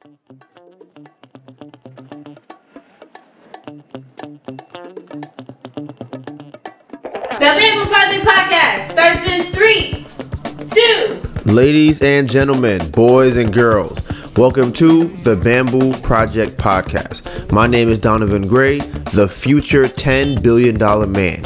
The Bamboo Project Podcast starts in three, two. Ladies and gentlemen, boys and girls, welcome to the Bamboo Project Podcast. My name is Donovan Gray, the future $10 billion man.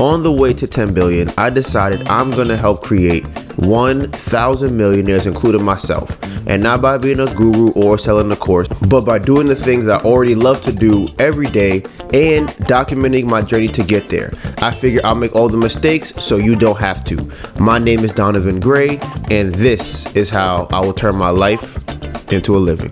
On the way to 10 billion, I decided I'm gonna help create 1,000 millionaires, including myself. And not by being a guru or selling a course, but by doing the things I already love to do every day and documenting my journey to get there. I figure I'll make all the mistakes so you don't have to. My name is Donovan Gray, and this is how I will turn my life into a living.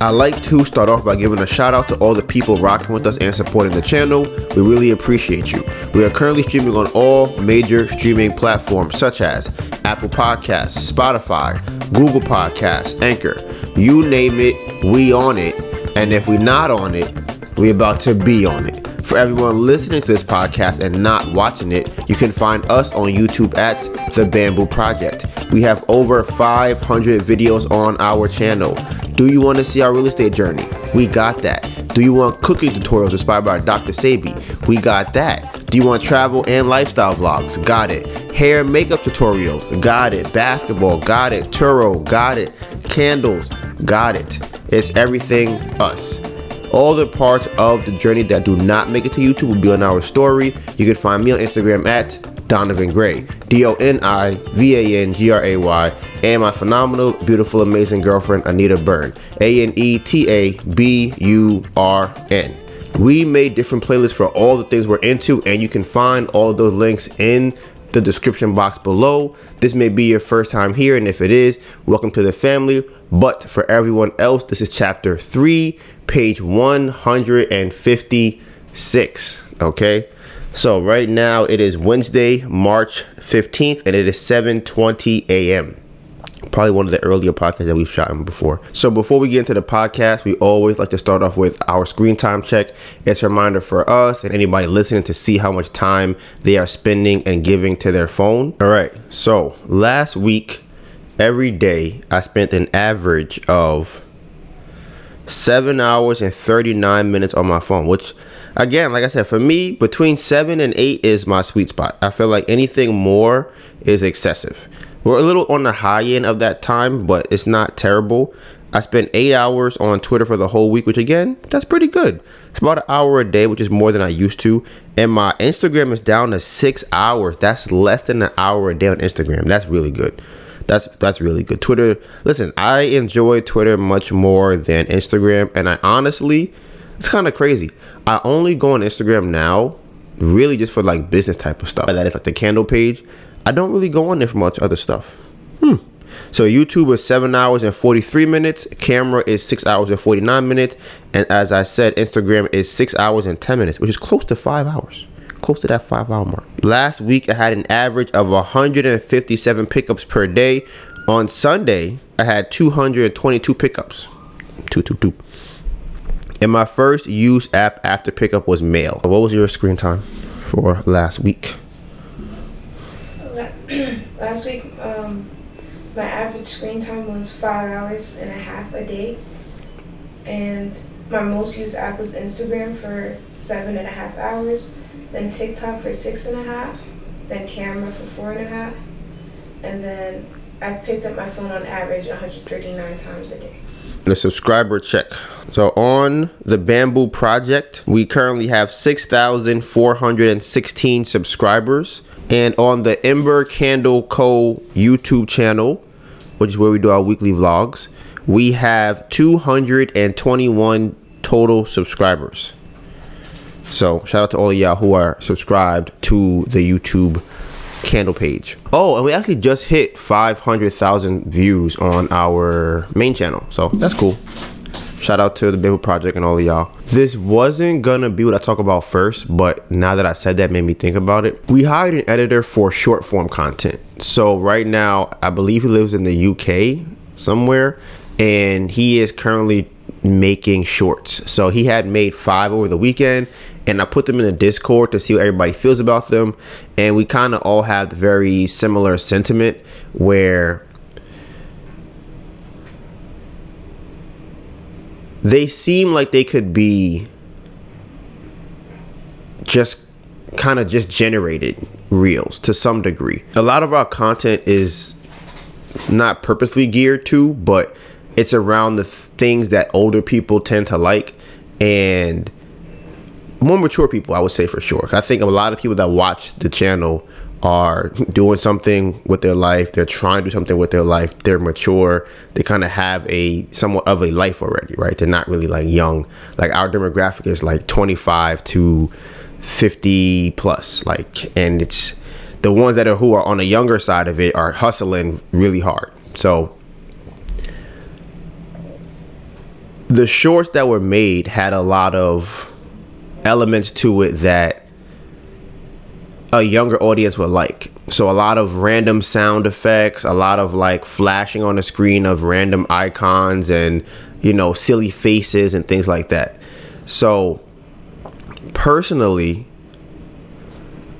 I like to start off by giving a shout out to all the people rocking with us and supporting the channel. We really appreciate you. We are currently streaming on all major streaming platforms such as Apple Podcasts, Spotify, Google Podcasts, Anchor. You name it, we on it. And if we're not on it, we're about to be on it. For everyone listening to this podcast and not watching it, you can find us on YouTube at The Bamboo Project. We have over 500 videos on our channel. Do you want to see our real estate journey? We got that. Do you want cooking tutorials inspired by Dr. Sebi? We got that. Do you want travel and lifestyle vlogs? Got it. Hair and makeup tutorials? Got it. Basketball? Got it. Turo? Got it. Candles? Got it. It's everything us. All the parts of the journey that do not make it to YouTube will be on our story. You can find me on Instagram at Donovan Gray, D O N I V A N G R A Y, and my phenomenal, beautiful, amazing girlfriend, Anita Byrne, A N E T A B U R N. We made different playlists for all the things we're into, and you can find all those links in the description box below. This may be your first time here, and if it is, welcome to the family. But for everyone else, this is chapter three, page 156. Okay. So right now it is Wednesday, March 15th, and it is 7:20 a.m. Probably one of the earlier podcasts that we've shot before. So before we get into the podcast, we always like to start off with our screen time check. It's a reminder for us and anybody listening to see how much time they are spending and giving to their phone. All right. So last week, every day, I spent an average of seven hours and 39 minutes on my phone, which again, like I said, for me, between seven and eight is my sweet spot. I feel like anything more is excessive. We're a little on the high end of that time, but it's not terrible. I spent eight hours on Twitter for the whole week, which again, that's pretty good. It's about an hour a day, which is more than I used to. And my Instagram is down to six hours. That's less than an hour a day on Instagram. That's really good. That's that's really good. Twitter. Listen, I enjoy Twitter much more than Instagram, and I honestly, it's kind of crazy. I only go on Instagram now, really just for like business type of stuff. That is like the candle page. I don't really go on there for much other stuff. Hmm. So YouTube is seven hours and 43 minutes. Camera is six hours and 49 minutes. And as I said, Instagram is six hours and 10 minutes, which is close to five hours. Close to that five hour mark. Last week, I had an average of 157 pickups per day. On Sunday, I had 222 pickups. Two, two, two. And my first use app after pickup was Mail. What was your screen time for last week? Last week, um, my average screen time was five hours and a half a day, and my most used app was Instagram for seven and a half hours, then TikTok for six and a half, then Camera for four and a half, and then I picked up my phone on average 139 times a day. the subscriber check. So on the Bamboo Project, we currently have 6,416 subscribers. And on the Ember Candle Co. YouTube channel, which is where we do our weekly vlogs, we have 221 total subscribers. So shout out to all of y'all who are subscribed to the YouTube candle page. Oh, and we actually just hit 500,000 views on our main channel. So that's cool. Shout out to the Bamboo Project and all of y'all. This wasn't gonna be what I talk about first, but now that I said that made me think about it. We hired an editor for short form content. So right now, I believe he lives in the UK somewhere, and he is currently making shorts. So he had made five over the weekend, and I put them in a Discord to see what everybody feels about them. And we kind of all have very similar sentiment where they seem like they could be just kind of just generated reels to some degree. A lot of our content is not purposely geared to, but it's around the things that older people tend to like and more mature people, I would say for sure. I think a lot of people that watch the channel are doing something with their life. They're trying to do something with their life. They're mature. They kind of have a somewhat of a life already, right? They're not really like young. Like our demographic is like 25 to 50 plus, like, and it's the ones that are who are on the younger side of it are hustling really hard. So the shorts that were made had a lot of elements to it that a younger audience would like. So a lot of random sound effects, a lot of like flashing on the screen of random icons and you know silly faces and things like that. So personally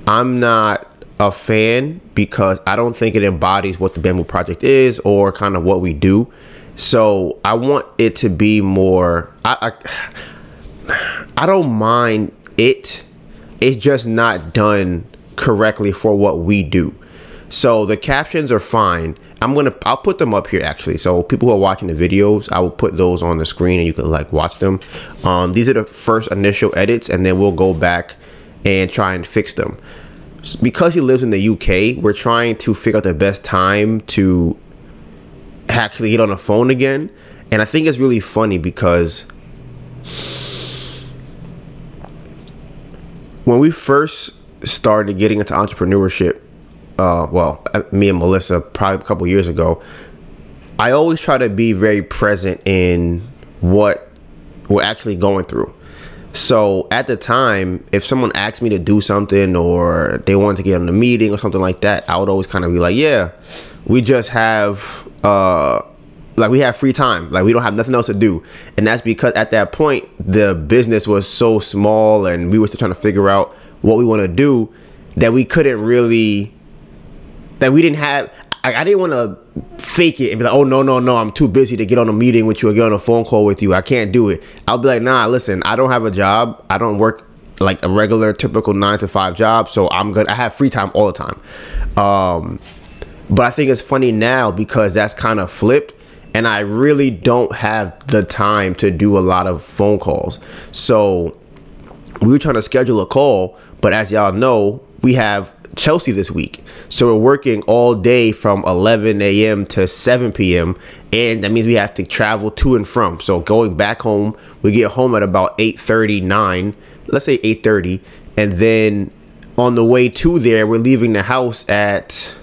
I'm not a fan because I don't think it embodies what the Bamboo Project is or kind of what we do. So I want it to be more. I I, I don't mind it. It's just not done correctly for what we do. So the captions are fine. I'm gonna I'll put them up here actually. So people who are watching the videos, I will put those on the screen and you can like watch them. Um, these are the first initial edits, and then we'll go back and try and fix them. Because he lives in the UK, we're trying to figure out the best time to actually get on the phone again. And I think it's really funny because when we first started getting into entrepreneurship, uh, well, uh, me and Melissa, probably a couple years ago, I always try to be very present in what we're actually going through. So at the time, if someone asked me to do something or they wanted to get on a meeting or something like that, I would always kind of be like, yeah, we just have uh like we have free time like we don't have nothing else to do and that's because at that point the business was so small and we were still trying to figure out what we want to do that we couldn't really that we didn't have I, I didn't want to fake it and be like oh no no no i'm too busy to get on a meeting with you or get on a phone call with you. I can't do it. I'll be like nah listen i don't have a job. I don't work like a regular typical nine to five job so i'm good i have free time all the time. Um but I think it's funny now because that's kind of flipped and I really don't have the time to do a lot of phone calls. So we were trying to schedule a call, but as y'all know, we have Chelsea this week. So we're working all day from 11 a.m. to 7 p.m. And that means we have to travel to and from. So going back home, we get home at about 8:39, let's say 8:30, and then on the way to there, we're leaving the house at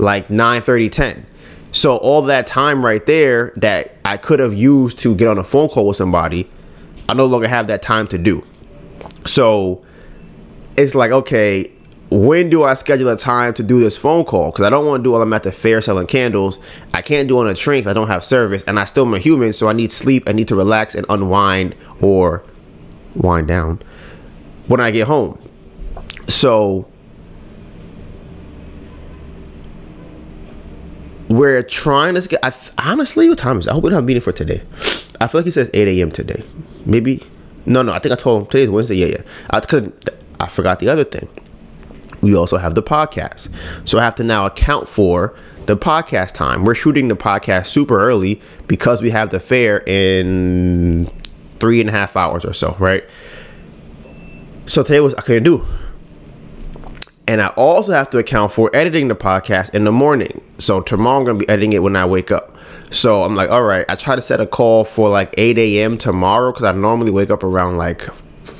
like 9 30 10 so all that time right there that i could have used to get on a phone call with somebody i no longer have that time to do so it's like okay when do I schedule a time to do this phone call? Because I don't want to do while I'm at the fair selling candles. I can't do on a train I don't have service, and I still am a human, so I need sleep. I need to relax and unwind or wind down when I get home. So we're trying to get. Honestly, what time is it? I hope we don't have a meeting for today. I feel like he says 8 a.m. today. Maybe. No, no. I think I told him today's Wednesday. Yeah, yeah. I, cause I forgot the other thing. We also have the podcast. So I have to now account for the podcast time. We're shooting the podcast super early because we have the fair in three and a half hours or so, right? So today was I couldn't do and I also have to account for editing the podcast in the morning. So tomorrow I'm gonna be editing it when I wake up. So I'm like, all right, I try to set a call for like 8 a.m. tomorrow because I normally wake up around like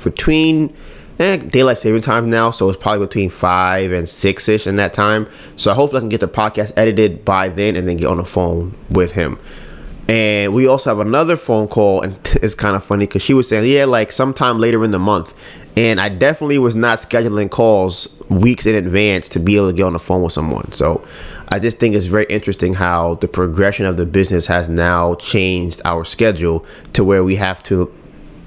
between eh, daylight saving time now, so it's probably between five and six ish in that time. So I hopefully I can get the podcast edited by then and then get on the phone with him. And we also have another phone call, and it's kind of funny because she was saying, yeah, like sometime later in the month. And I definitely was not scheduling calls weeks in advance to be able to get on the phone with someone. So I just think it's very interesting how the progression of the business has now changed our schedule to where we have to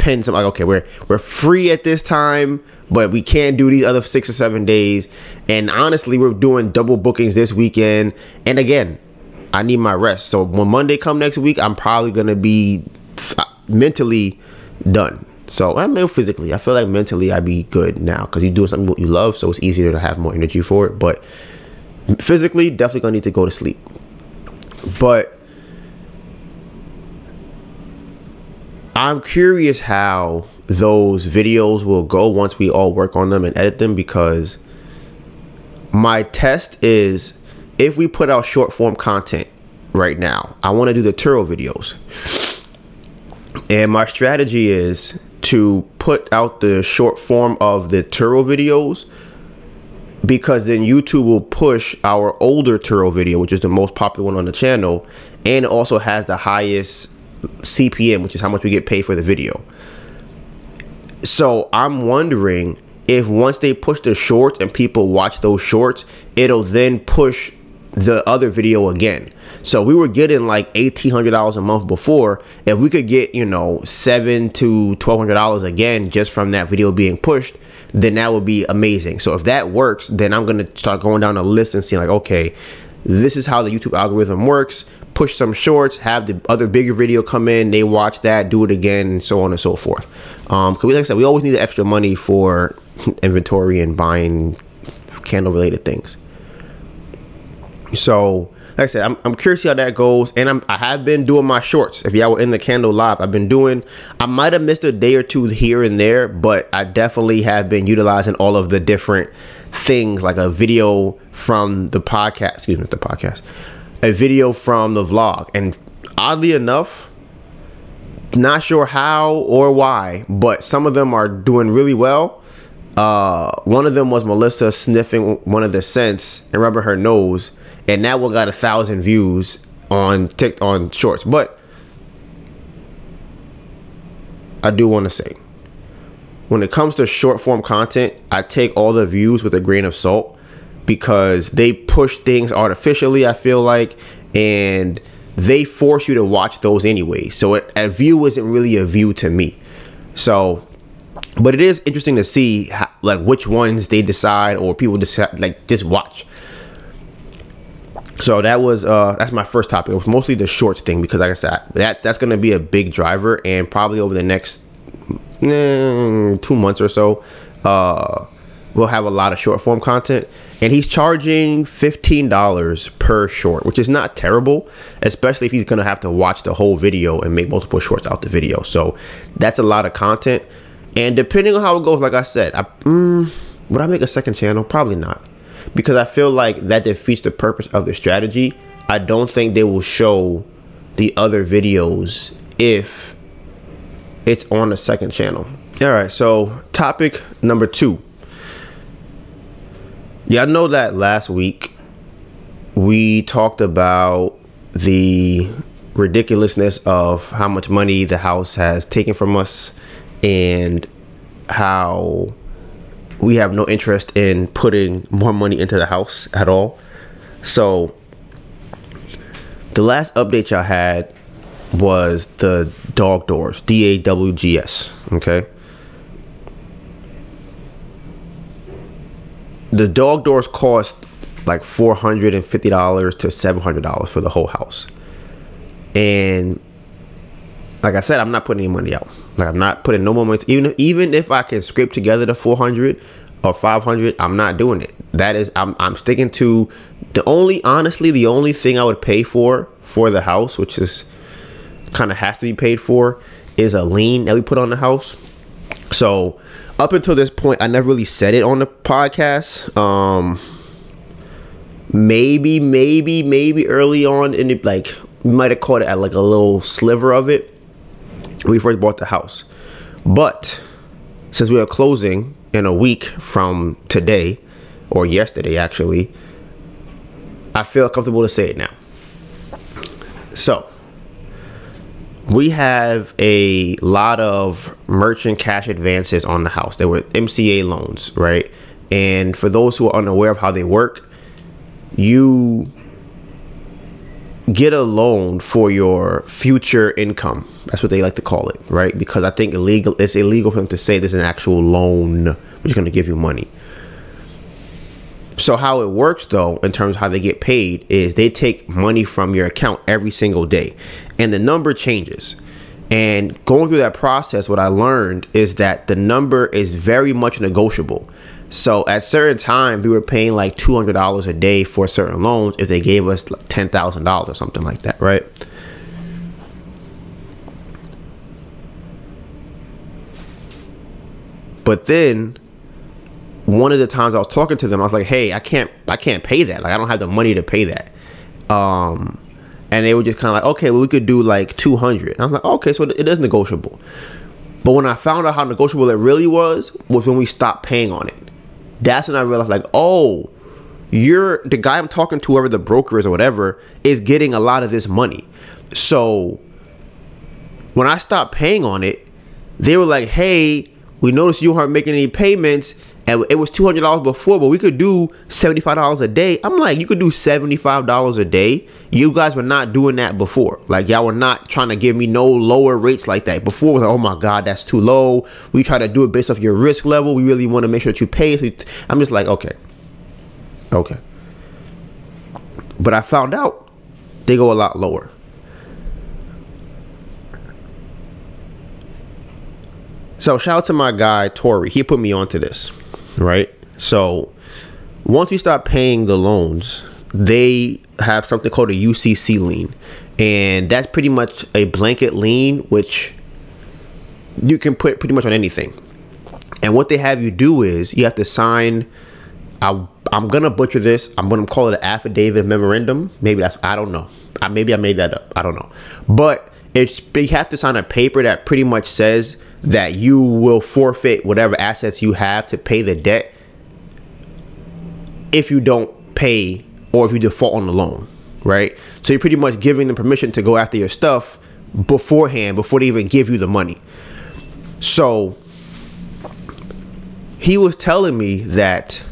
pin some like okay, we're we're free at this time, but we can't do these other six or seven days. And honestly, we're doing double bookings this weekend. And again, I need my rest. So when Monday come next week, I'm probably gonna be uh, mentally done. So I mean, physically, I feel like mentally I'd be good now because you're doing something you love, so it's easier to have more energy for it. But physically, definitely gonna need to go to sleep. But I'm curious how those videos will go once we all work on them and edit them because my test is if we put out short form content right now, I want to do the Turo videos. And my strategy is to put out the short form of the Turo videos because then YouTube will push our older Turo video, which is the most popular one on the channel, and also has the highest CPM, which is how much we get paid for the video. So I'm wondering if once they push the shorts and people watch those shorts, it'll then push the other video again. So we were getting like eighteen hundred dollars a month before. If we could get you know seven to twelve hundred dollars again just from that video being pushed, then that would be amazing. So if that works, then I'm gonna start going down the list and seeing like, okay, this is how the YouTube algorithm works. Push some shorts, have the other bigger video come in, they watch that, do it again, and so on and so forth. Um, cause we, like I said, we always need the extra money for inventory and buying candle related things. So, like I said, I'm, I'm curious how that goes, and I'm I have been doing my shorts. If y'all were in the candle live, I've been doing. I might have missed a day or two here and there, but I definitely have been utilizing all of the different things, like a video from the podcast. Excuse me, the podcast, a video from the vlog, and oddly enough, not sure how or why, but some of them are doing really well. Uh, one of them was Melissa sniffing one of the scents and rubbing her nose and that one got a thousand views on tick on shorts. But I do want to say, when it comes to short form content, I take all the views with a grain of salt because they push things artificially. I feel like, and they force you to watch those anyway. So it, a view isn't really a view to me. So but it is interesting to see how, like which ones they decide or people decide like just watch so that was uh that's my first topic. It was mostly the shorts thing because like I said, that that's gonna be a big driver and probably over the next mm, two months or so, uh we'll have a lot of short form content. And he's charging fifteen dollars per short, which is not terrible, especially if he's gonna have to watch the whole video and make multiple shorts out the video. So that's a lot of content. And depending on how it goes, like I said, I, mm, would I make a second channel? Probably not because I feel like that defeats the purpose of the strategy. I don't think they will show the other videos if it's on a second channel. All right, so topic number two. Y'all know that last week we talked about the ridiculousness of how much money the house has taken from us and how we have no interest in putting more money into the house at all. So the last update y'all had was the dog doors, D A W G S. Okay. The dog doors cost like four hundred and fifty dollars to seven hundred dollars for the whole house, and like I said, I'm not putting any money out. Like I'm not putting no more money. Even even if I can scrape together the 400 or 500, I'm not doing it. That is, I'm I'm sticking to the only honestly the only thing I would pay for for the house, which is kind of has to be paid for, is a lien that we put on the house. So up until this point, I never really said it on the podcast. Um, maybe, maybe, maybe early on in like we might have caught it at like a little sliver of it we first bought the house. But since we are closing in a week from today, or yesterday actually, I feel comfortable to say it now. So, we have a lot of merchant cash advances on the house. They were MCA loans, right? And for those who are unaware of how they work, you get a loan for your future income. That's what they like to call it, right? Because I think illegal it's illegal for them to say there's an actual loan which is going to give you money. So how it works though, in terms of how they get paid, is they take money from your account every single day, and the number changes. And going through that process, what I learned is that the number is very much negotiable. So at certain times, we were paying like two hundred dollars a day for certain loans if they gave us like ten thousand dollars or something like that, right? But then one of the times I was talking to them, I was like, "Hey, I can't, I can't pay that. Like, I don't have the money to pay that." Um, and they were just kind of like, "Okay, well, we could do like 200." I was like, "Okay, so it is negotiable." But when I found out how negotiable it really was, was when we stopped paying on it. That's when I realized, like, oh, you're the guy I'm talking to, whoever the broker is or whatever, is getting a lot of this money. So when I stopped paying on it, they were like, hey, we noticed you aren't making any payments and it was two hundred dollars before, but we could do seventy five dollars a day. I'm like, you could do seventy five dollars a day. You guys were not doing that before. Like y'all were not trying to give me no lower rates like that. Before was like, oh my god, that's too low. We try to do it based off your risk level. We really want to make sure that you pay. I'm just like, okay, okay. But I found out they go a lot lower. So shout out to my guy Tori. He put me onto this right? So once you start paying the loans, they have something called a UCC lien, and that's pretty much a blanket lien which you can put pretty much on anything. And what they have you do is you have to sign. I, I'm gonna butcher this. I'm gonna call it an affidavit memorandum. Maybe that's I don't know. I, maybe I made that up. I don't know. But it's you have to sign a paper that pretty much says that you will forfeit whatever assets you have to pay the debt if you don't pay or if you default on the loan, right? So you're pretty much giving them permission to go after your stuff beforehand before they even give you the money. So he was telling me that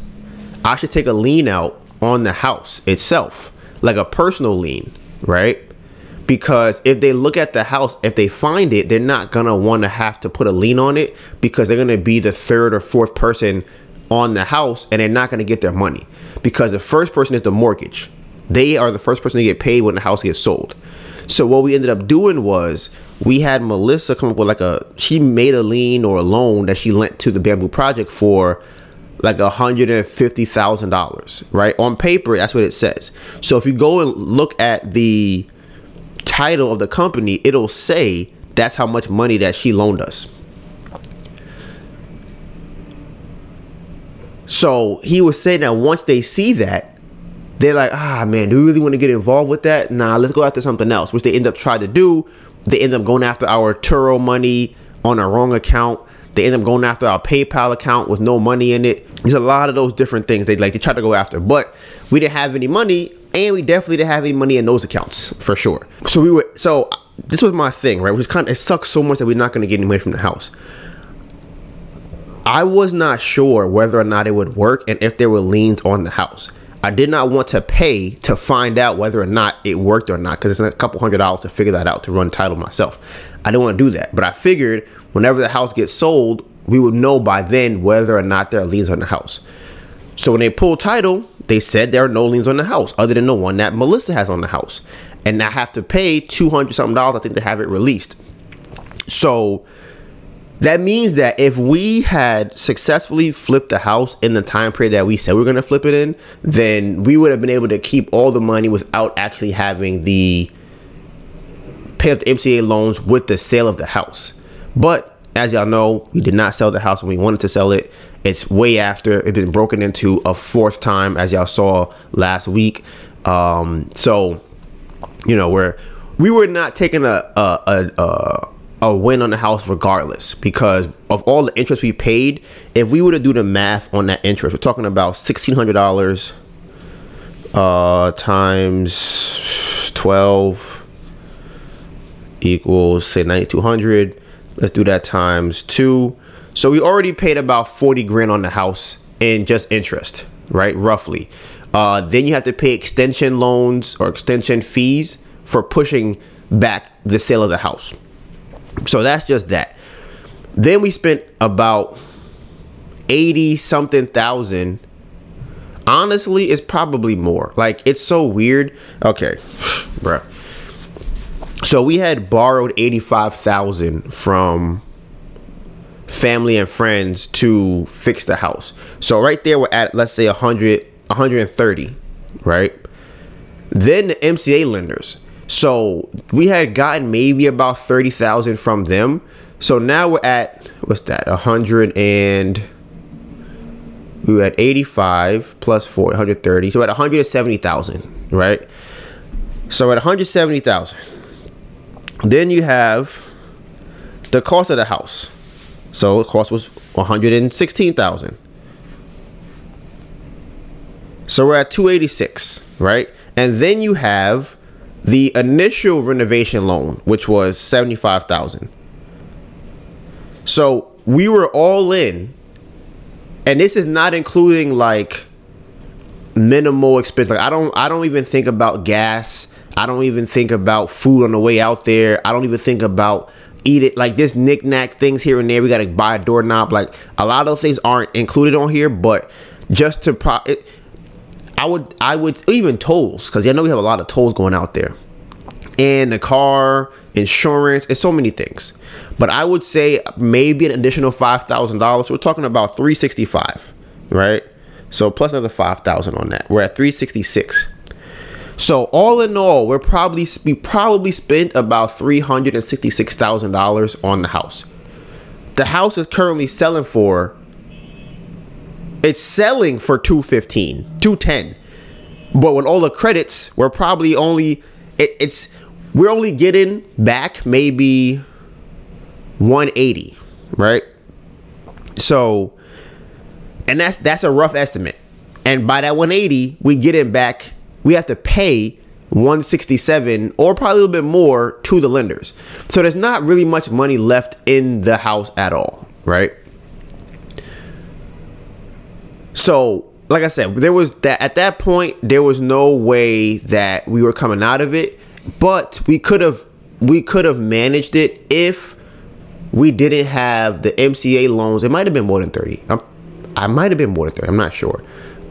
I should take a lien out on the house itself, like a personal lien, right? Because if they look at the house, if they find it, they're not gonna want to have to put a lien on it because they're gonna be the third or fourth person on the house and they're not gonna get their money because the first person is the mortgage. They are the first person to get paid when the house gets sold. So what we ended up doing was we had Melissa come up with like a she made a lien or a loan that she lent to the bamboo project for like a hundred and fifty thousand dollars, right? On paper, that's what it says. So if you go and look at the title of the company, it'll say that's how much money that she loaned us. So he was saying that once they see that, they're like, ah, man, do we really want to get involved with that? Nah, let's go after something else, which they end up trying to do. They end up going after our Turo money on a wrong account. They end up going after our PayPal account with no money in it. There's a lot of those different things they like to try to go after, but we didn't have any money and we definitely didn't have any money in those accounts for sure. So we were so this was my thing, right? It kind of it sucks so much that we're not going to get any money from the house. I was not sure whether or not it would work and if there were liens on the house. I did not want to pay to find out whether or not it worked or not because it's a couple hundred dollars to figure that out to run title myself. I didn't want to do that, but I figured whenever the house gets sold, we would know by then whether or not there are liens on the house. So when they pull title, they said there are no liens on the house other than the one that Melissa has on the house. And I have to pay 200 something dollars, I think, to have it released. So that means that if we had successfully flipped the house in the time period that we said we are going to flip it in, then we would have been able to keep all the money without actually having the pay off the MCA loans with the sale of the house. But as y'all know, we did not sell the house when we wanted to sell it. It's way after it's been broken into a fourth time, as y'all saw last week. Um, so, you know, where we were not taking a a, a a, a win on the house regardless because of all the interest we paid. If we were to do the math on that interest, we're talking about sixteen hundred dollars uh, times twelve equals say ninety two hundred. Let's do that times two. So we already paid about 40 grand on the house in just interest, right? Roughly. Uh, then you have to pay extension loans or extension fees for pushing back the sale of the house. So that's just that. Then we spent about 80 something thousand. Honestly, it's probably more. Like, it's so weird. Okay, bruh. So we had borrowed eighty five thousand from family and friends to fix the house. So right there we're at let's say 100 130, right? Then the MCA lenders. So we had gotten maybe about 30,000 from them. So now we're at what's that? 100 and we were at 85 plus 4 130. So at 170,000, right? So at 170,000. Then you have the cost of the house. So the cost was 116,000. So we're at 286, right? And then you have the initial renovation loan, which was 75,000. So we were all in and this is not including like minimal expense. Like I don't I don't even think about gas. I don't even think about food on the way out there. I don't even think about eat it like this knickknack things here and there. We gotta buy a doorknob. Like a lot of those things aren't included on here, but just to pro it, I would I would even tolls because I know we have a lot of tolls going out there, and the car insurance and so many things. But I would say maybe an additional five thousand dollars. We're talking about three sixty five, right? So plus another five thousand on that. We're at three sixty six. So all in all, we're probably we probably spent about three hundred and sixty six thousand dollars on the house. The house is currently selling for. It's selling for 215, 210. But with all the credits, we're probably only it, it's we're only getting back maybe 180, right? So, and that's that's a rough estimate. And by that 180, we get it back. We have to pay 167 or probably a little bit more to the lenders. So there's not really much money left in the house at all, right? So, like I said, there was that at that point there was no way that we were coming out of it, but we could have we could have managed it if we didn't have the MCA loans. It might have been more than 30. I'm, I might have been more than 30. I'm not sure.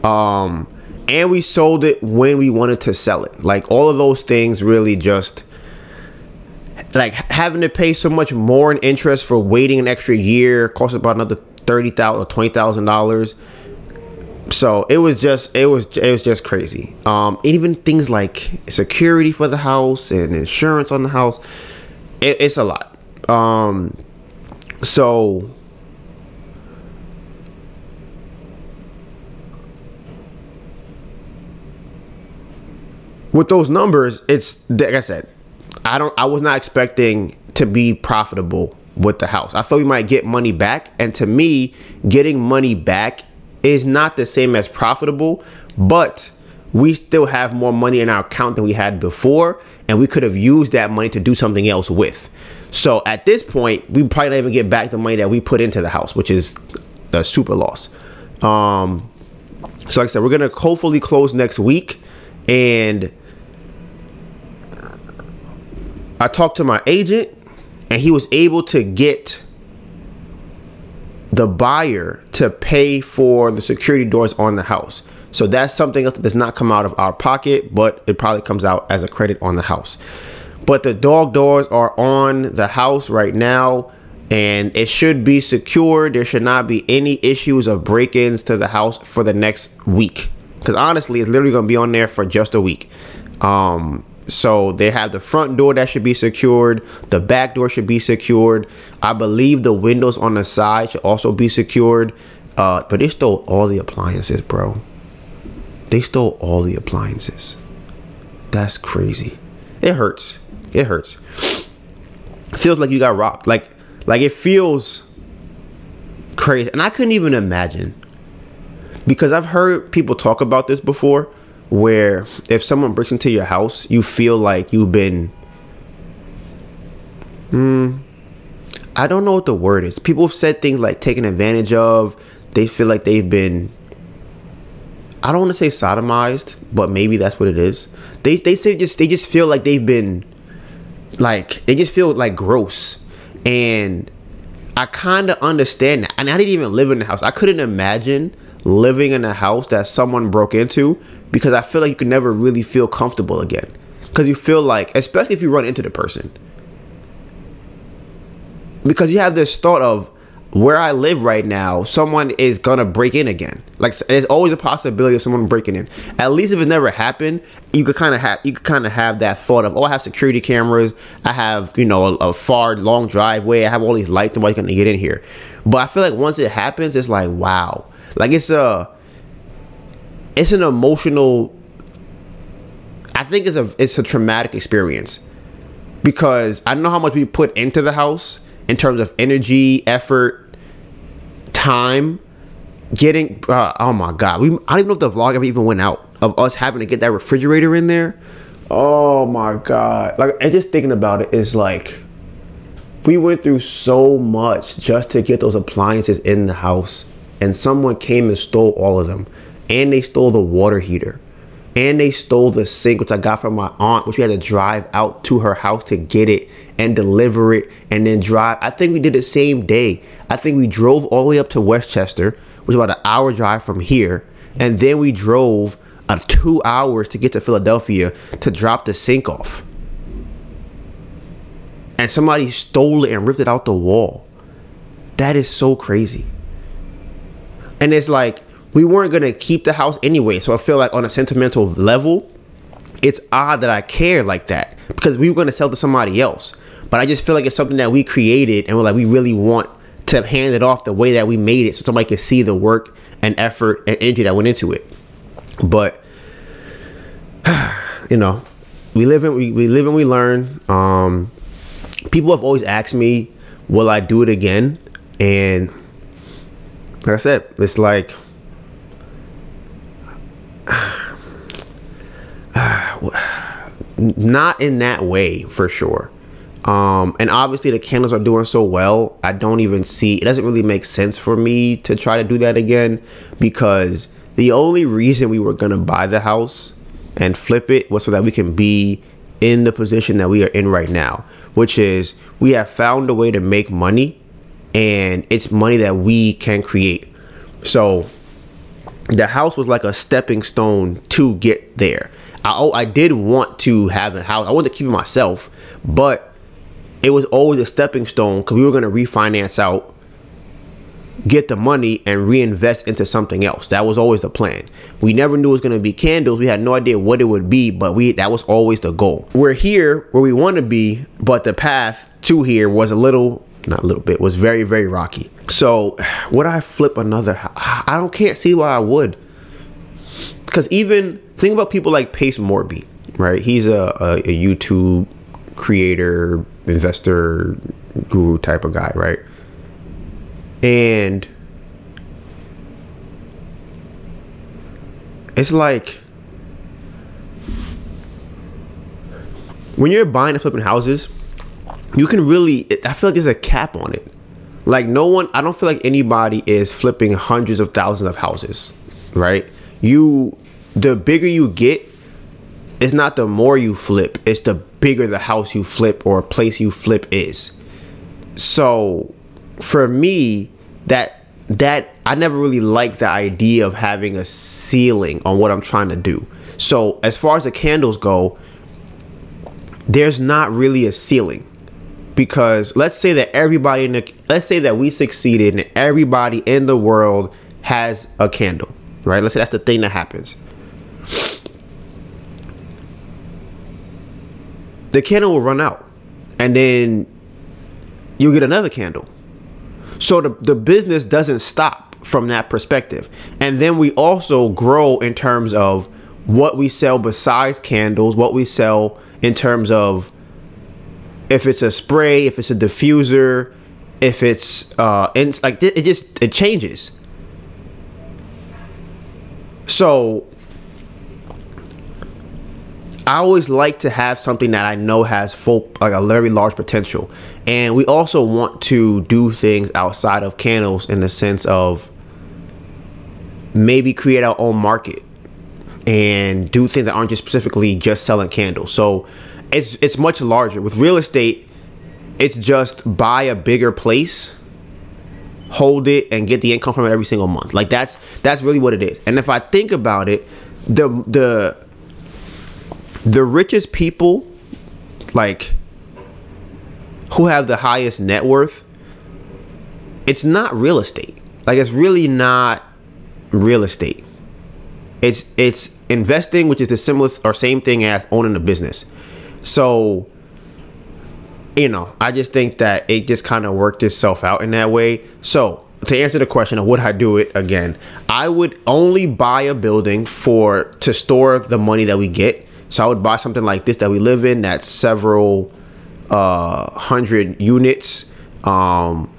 Um, and we sold it when we wanted to sell it. Like all of those things really just like having to pay so much more in interest for waiting an extra year cost about another thirty thousand or twenty thousand dollars. So it was just it was it was just crazy. Um, even things like security for the house and insurance on the house, it, it's a lot. Um, so with those numbers, it's like I said, I don't I was not expecting to be profitable with the house. I thought we might get money back, and to me, getting money back is not the same as profitable, but we still have more money in our account than we had before, and we could have used that money to do something else with. So at this point, we probably don't even get back the money that we put into the house, which is a super loss. Um, so like I said, we're gonna hopefully close next week, and I talked to my agent, and he was able to get the buyer to pay for the security doors on the house. So that's something that does not come out of our pocket, but it probably comes out as a credit on the house. But the dog doors are on the house right now and it should be secured. There should not be any issues of break ins to the house for the next week. Because honestly, it's literally going to be on there for just a week. Um, so they have the front door that should be secured, the back door should be secured. I believe the windows on the side should also be secured. Uh, but they stole all the appliances, bro. They stole all the appliances. That's crazy. It hurts. It hurts. feels like you got robbed. Like like it feels crazy. And I couldn't even imagine. Because I've heard people talk about this before where if someone breaks into your house, you feel like you've been Hmm. I don't know what the word is. People have said things like taken advantage of. They feel like they've been I don't want to say sodomized, but maybe that's what it is. They they say just they just feel like they've been like they just feel like gross and i kind of understand that and i didn't even live in the house i couldn't imagine living in a house that someone broke into because i feel like you can never really feel comfortable again because you feel like, especially if you run into the person, because you have this thought of where I live right now, someone is gonna break in again. Like there's always a possibility of someone breaking in. At least if it never happened, you could kind of have you could kind of have that thought of oh I have security cameras, I have you know a, a far long driveway, I have all these lights, nobody's gonna get in here. But I feel like once it happens, it's like wow, like it's a it's an emotional. I think it's a it's a traumatic experience. Because I don't know how much we put into the house in terms of energy, effort, time getting uh, oh my god we i don't even know if the vlog ever even went out of us having to get that refrigerator in there. Oh my god. Like and just thinking about it is like we went through so much just to get those appliances in the house and someone came and stole all of them and they stole the water heater. And they stole the sink which i got from my aunt which we had to drive out to her house to get it and deliver it and then drive. I think we did the same day. I think we drove all the way up to westchester which is about an hour drive from here. And then we drove uh, two hours to get to philadelphia to drop the sink off. And somebody stole it and ripped it out the wall. That is so crazy. And it's like we weren't gonna keep the house anyway. So I feel like on a sentimental level, it's odd that I care like that because we were gonna sell to somebody else. But I just feel like it's something that we created and we're like we really want to hand it off the way that we made it so somebody can see the work and effort and energy that went into it. But you know, we live and we, we live and we learn. Um people have always asked me, will I do it again? And like I said, it's like not in that way for sure. Um, and obviously the candles are doing so well. I don't even see it doesn't really make sense for me to try to do that again because the only reason we were gonna buy the house and flip it was so that we can be in the position that we are in right now, which is we have found a way to make money and it's money that we can create. So the house was like a stepping stone to get there. I, oh, I did want to have a house. I wanted to keep it myself, but it was always a stepping stone because we were going to refinance out, get the money, and reinvest into something else. That was always the plan. We never knew it was going to be candles. We had no idea what it would be, but we that was always the goal. We're here where we want to be, but the path to here was a little, not a little bit, was very very rocky. So, would I flip another? I don't can't see why I would. Because even think about people like Pace Morby, right? He's a, a, a YouTube creator, investor, guru type of guy, right? And it's like when you're buying and flipping houses, you can really. I feel like there's a cap on it. Like no one, I don't feel like anybody is flipping hundreds of thousands of houses, right? You the bigger you get, it's not the more you flip, it's the bigger the house you flip or place you flip is. So for me, that that I never really liked the idea of having a ceiling on what I'm trying to do. So as far as the candles go, there's not really a ceiling because let's say that everybody in the let's say that we succeeded and everybody in the world has a candle right let's say that's the thing that happens the candle will run out and then you'll get another candle. So the, the business doesn't stop from that perspective. And then we also grow in terms of what we sell besides candles, what we sell in terms of if it's a spray, if it's a diffuser, if it's uh and like it just it changes. So I always like to have something that I know has full, like a very large potential. And we also want to do things outside of candles in the sense of maybe create our own market and do things that aren't just specifically just selling candles. So it's it's much larger. With real estate, it's just buy a bigger place, hold it, and get the income from it every single month. Like that's that's really what it is. And if I think about it, the the the richest people, like who have the highest net worth, it's not real estate. Like it's really not real estate. It's it's investing, which is the simplest or same thing as owning a business. So, you know, I just think that it just kind of worked itself out in that way. So, to answer the question of would I do it again, I would only buy a building for to store the money that we get. So I would buy something like this that we live in that's several uh, hundred units. Um,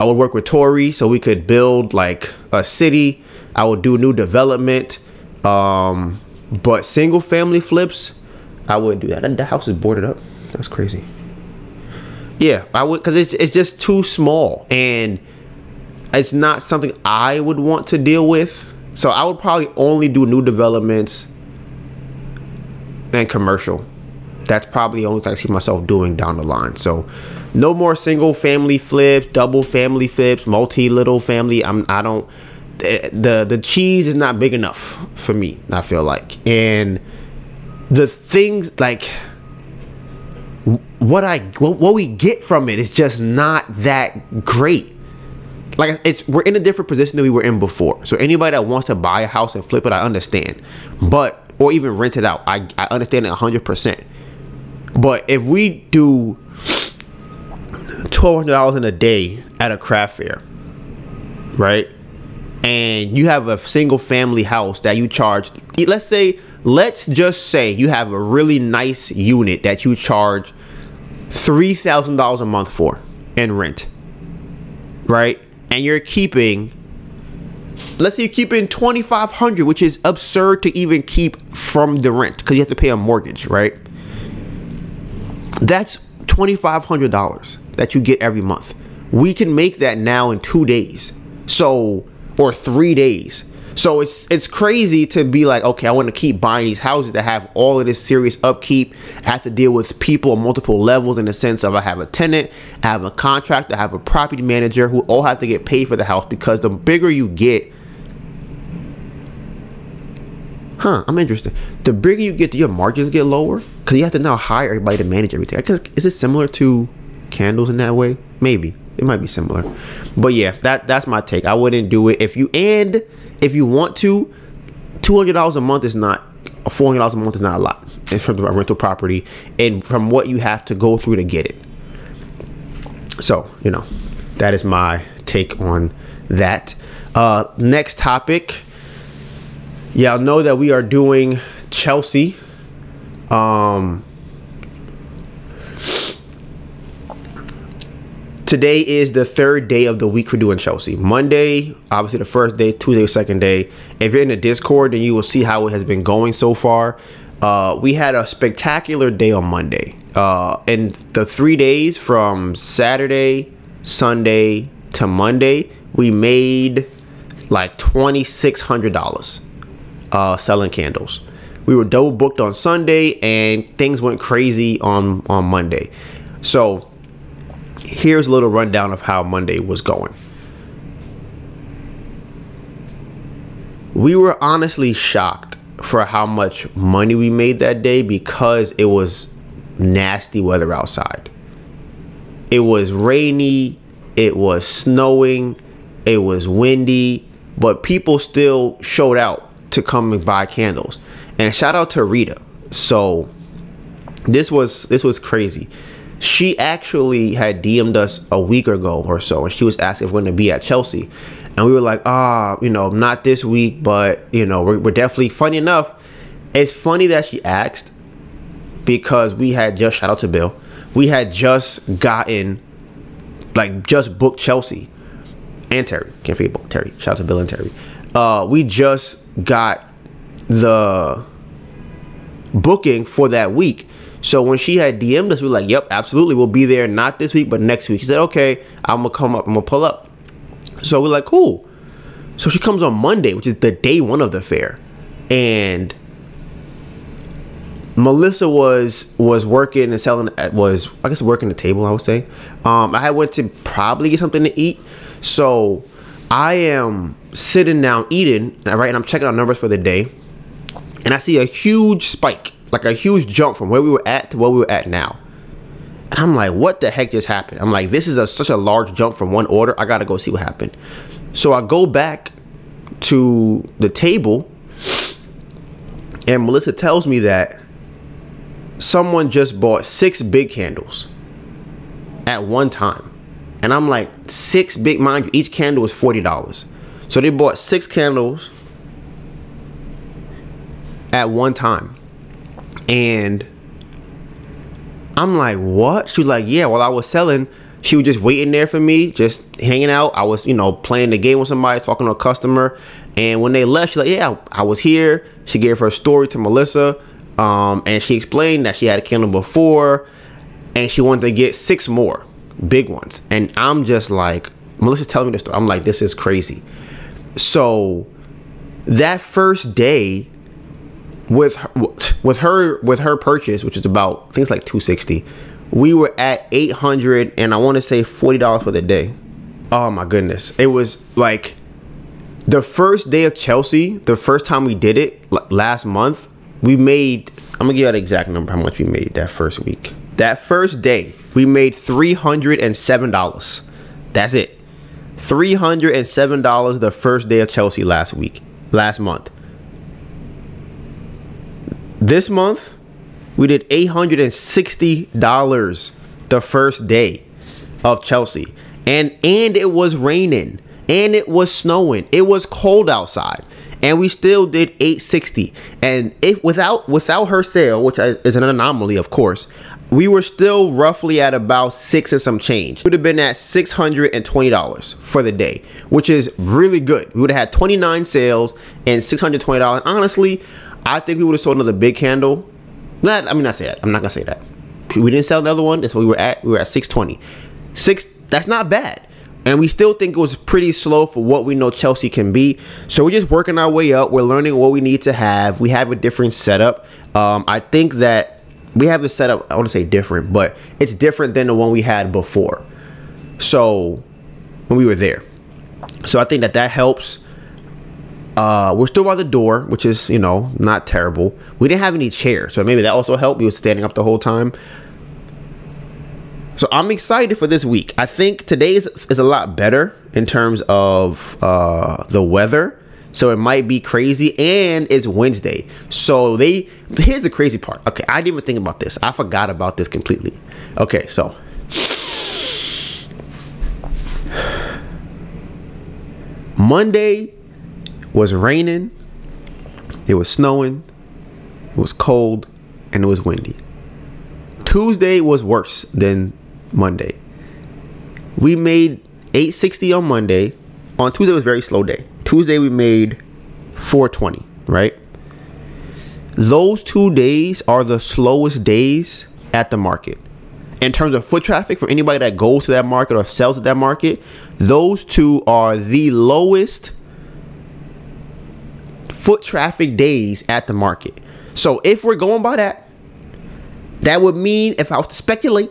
I would work with Tori so we could build like a city. I would do new development. Um, but single family flips, I wouldn't do that. The house is boarded up. That's crazy. Yeah, I would because it's it's just too small and it's not something I would want to deal with. So I would probably only do new developments and commercial. That's probably the only thing I see myself doing down the line. So no more single family flips, double family flips, multi little family. I'm I don't eh, the the cheese is not big enough for me. I feel like, and the things like what I what, we get from it is just not that great. Like it's we're in a different position than we were in before. So anybody that wants to buy a house and flip it, I understand. But or even rent it out, I I understand it hundred percent. But if we do twelve hundred dollars in a day at a craft fair, right? And you have a single family house that you charge. Let's say, let's just say you have a really nice unit that you charge three thousand dollars a month for in rent, right? And you're keeping. Let's say you're keeping twenty five hundred, which is absurd to even keep from the rent because you have to pay a mortgage, right? That's twenty five hundred dollars that you get every month. We can make that now in two days. So or three days. So it's it's crazy to be like, okay, I want to keep buying these houses that have all of this serious upkeep. I have to deal with people on multiple levels in the sense of I have a tenant, I have a contract, I have a property manager who all have to get paid for the house because the bigger you get, huh? I'm interested. The bigger you get, do your margins get lower because you have to now hire everybody to manage everything. Is it similar to candles in that way? Maybe it might be similar, but yeah, that that's my take. I wouldn't do it if you and if you want to. Two hundred dollars a month is not. Four hundred dollars a month is not a lot in terms of a rental property, and from what you have to go through to get it. So you know, that is my take on that. Uh, next topic. Y'all know that we are doing Chelsea. Um, today is the third day of the week for doing Chelsea. Monday, obviously the first day, Tuesday, second day. If you're in the Discord, then you will see how it has been going so far. Uh, we had a spectacular day on Monday. Uh, in the three days from Saturday, Sunday to Monday, we made like twenty six hundred dollars uh, selling candles. We were double booked on Sunday, and things went crazy on on Monday. So here's a little rundown of how Monday was going. We were honestly shocked for how much money we made that day because it was nasty weather outside. It was rainy, it was snowing, it was windy, but people still showed out to come and buy candles. And shout out to Rita. So this was this was crazy she actually had DM'd us a week ago or so, and she was asking if we're going to be at Chelsea. And we were like, ah, you know, not this week, but, you know, we're, we're definitely, funny enough, it's funny that she asked because we had just, shout out to Bill, we had just gotten, like, just booked Chelsea and Terry. Can't forget about Terry. Shout out to Bill and Terry. Uh, we just got the booking for that week. So when she had DM'd us, we were like, "Yep, absolutely, we'll be there. Not this week, but next week." She said, "Okay, I'm gonna come up. I'm gonna pull up." So we're like, "Cool." So she comes on Monday, which is the day one of the fair, and Melissa was was working and selling was I guess working the table. I would say. Um, I went to probably get something to eat, so I am sitting down eating, right, and I'm checking out numbers for the day, and I see a huge spike like a huge jump from where we were at to where we were at now. And I'm like, what the heck just happened? I'm like, this is a, such a large jump from one order. I gotta go see what happened. So I go back to the table, and Melissa tells me that someone just bought six big candles at one time. And I'm like, six big, mind you, each candle is $40. So they bought six candles at one time. And I'm like, what? She was like, yeah, while I was selling, she was just waiting there for me, just hanging out. I was, you know, playing the game with somebody, talking to a customer. And when they left, she's like, yeah, I was here. She gave her story to Melissa. Um, and she explained that she had a candle before and she wanted to get six more big ones. And I'm just like, Melissa's telling me this story. I'm like, this is crazy. So that first day, with her, with her with her purchase, which is about I think it's like two sixty, we were at eight hundred and I want to say forty dollars for the day. Oh my goodness, it was like the first day of Chelsea. The first time we did it last month, we made. I'm gonna give you the exact number how much we made that first week. That first day, we made three hundred and seven dollars. That's it. Three hundred and seven dollars the first day of Chelsea last week, last month. This month, we did $860 the first day of Chelsea. And and it was raining and it was snowing. It was cold outside. And we still did 860. And if without without her sale, which is an anomaly, of course, we were still roughly at about six and some change. Would have been at six hundred and twenty dollars for the day, which is really good. We would have had twenty nine sales and six hundred twenty dollars. Honestly, I think we would have sold another big candle. Not, I mean, not say that. I'm not gonna say that. We didn't sell another one. That's what we were at. We were at 620. Six. That's not bad. And we still think it was pretty slow for what we know Chelsea can be. So we're just working our way up. We're learning what we need to have. We have a different setup. Um, I think that we have the setup. I want to say different, but it's different than the one we had before. So when we were there. So I think that that helps. Uh, we're still by the door, which is you know not terrible. We didn't have any chairs, so maybe that also helped. We was standing up the whole time. So I'm excited for this week. I think today is, is a lot better in terms of uh, the weather. So it might be crazy, and it's Wednesday. So they here's the crazy part. Okay, I didn't even think about this. I forgot about this completely. Okay, so Monday was raining, it was snowing, it was cold, and it was windy. Tuesday was worse than Monday. We made 860 on Monday. On Tuesday was very slow day. Tuesday we made 420, right? Those two days are the slowest days at the market. In terms of foot traffic for anybody that goes to that market or sells at that market, those two are the lowest foot traffic days at the market. So if we're going by that, that would mean if I was to speculate,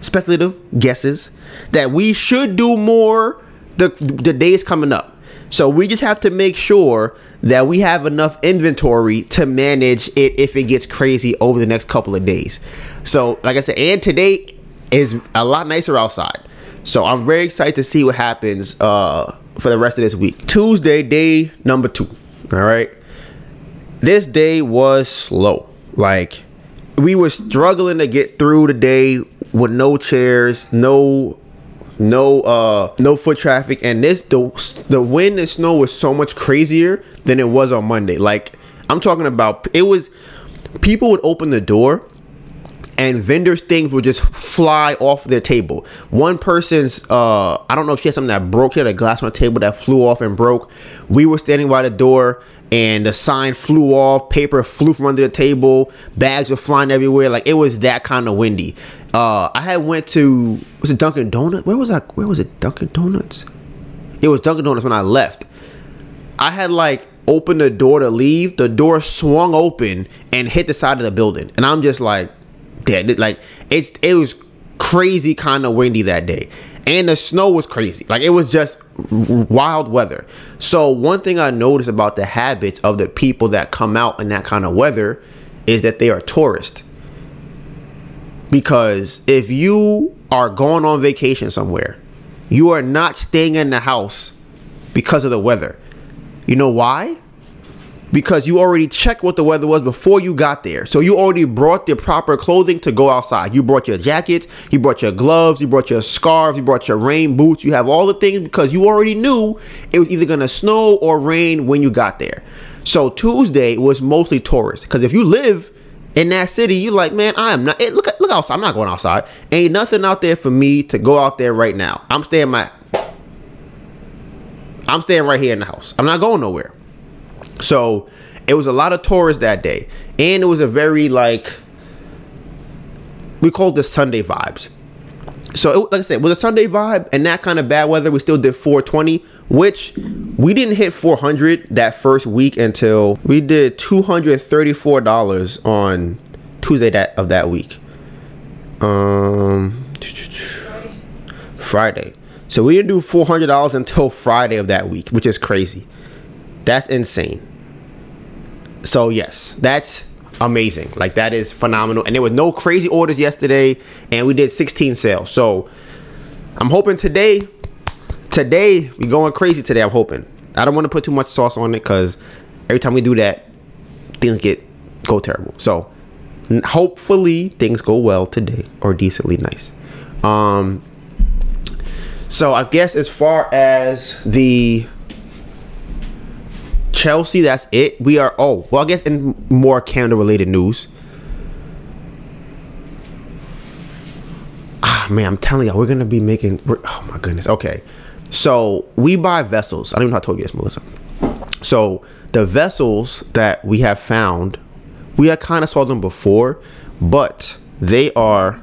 speculative guesses, that we should do more the the days coming up. So we just have to make sure that we have enough inventory to manage it if it gets crazy over the next couple of days. So like I said, and today is a lot nicer outside. So I'm very excited to see what happens uh, for the rest of this week. Tuesday, day number two. All right. This day was slow. Like we were struggling to get through the day with no chairs, no no uh no foot traffic and this the the wind and snow was so much crazier than it was on Monday. Like I'm talking about it was people would open the door and vendors things would just fly off their table. One person's uh I don't know if she had something that broke. She had a glass on the table that flew off and broke. We were standing by the door and the sign flew off, paper flew from under the table, bags were flying everywhere. Like it was that kind of windy. Uh I had went to was it Dunkin' Donuts? Where was I where was it? Dunkin' Donuts? It was Dunkin' Donuts when I left. I had like opened the door to leave. The door swung open and hit the side of the building. And I'm just like, dead. Like it's it was crazy kind of windy that day. And the snow was crazy. Like it was just wild weather. So one thing I noticed about the habits of the people that come out in that kind of weather is that they are tourists. Because if you are going on vacation somewhere, you are not staying in the house because of the weather. You know why? Because you already checked what the weather was before you got there. So you already brought the proper clothing to go outside. You brought your jacket, you brought your gloves, you brought your scarf, you brought your rain boots. You have all the things because you already knew it was either going to snow or rain when you got there. So Tuesday was mostly tourists. Because if you live in that city, you're like, man, I am not. Hey, look, look outside. I'm not going outside. Ain't nothing out there for me to go out there right now. I'm staying my. I'm staying right here in the house. I'm not going nowhere. So it was a lot of tourists that day, and it was a very like we called this Sunday vibes. So it, like I said, with a Sunday vibe and that kind of bad weather, we still did 420, which we didn't hit 400 that first week until we did $234 on Tuesday that of that week. Um, Friday. So we didn't do $400 until Friday of that week, which is crazy. That's insane. So yes, that's amazing. Like that is phenomenal. And there was no crazy orders yesterday, and we did 16 sales. So I'm hoping today, today we going crazy today. I'm hoping. I don't want to put too much sauce on it because every time we do that, things get go terrible. So hopefully things go well today or decently nice. Um. So I guess as far as the Chelsea, that's it. We are oh well I guess in more candle related news. Ah man, I'm telling y'all, we're gonna be making oh my goodness. Okay. So we buy vessels. I don't even know how I told you this, Melissa. So the vessels that we have found, we had kind of saw them before, but they are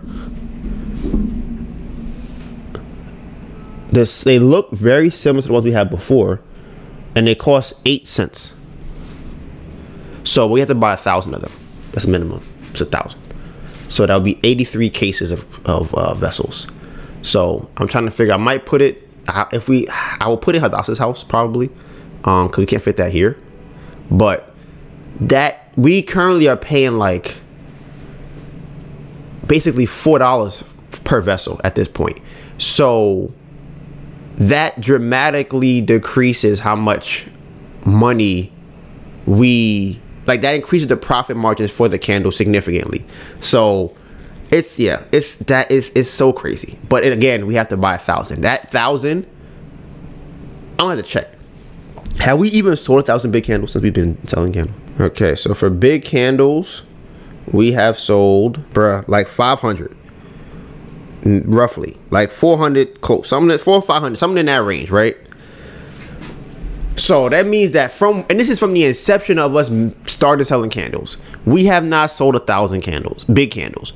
this they look very similar to the ones we had before and they cost eight cents. So we have to buy a thousand of them. That's minimum. It's a thousand. So that would be 83 cases of, of uh, vessels. So i'm trying to figure i might put it if we i will put it hadassah's house probably um because we can't fit that here. But that we currently are paying like basically four dollars per vessel at this point. So that dramatically decreases how much money we like that increases the profit margins for the candle significantly. So it's yeah it's that is it's so crazy. But again we have to buy a thousand. That thousand i'm gonna have to check. Have we even sold a thousand big candles since we've been selling candles? Okay so for big candles we have sold bruh like 500 n- roughly like 400 close something that's 4 or 500 something in that range right? So that means that from and this is from the inception of us started selling candles. We have not sold a thousand candles big candles.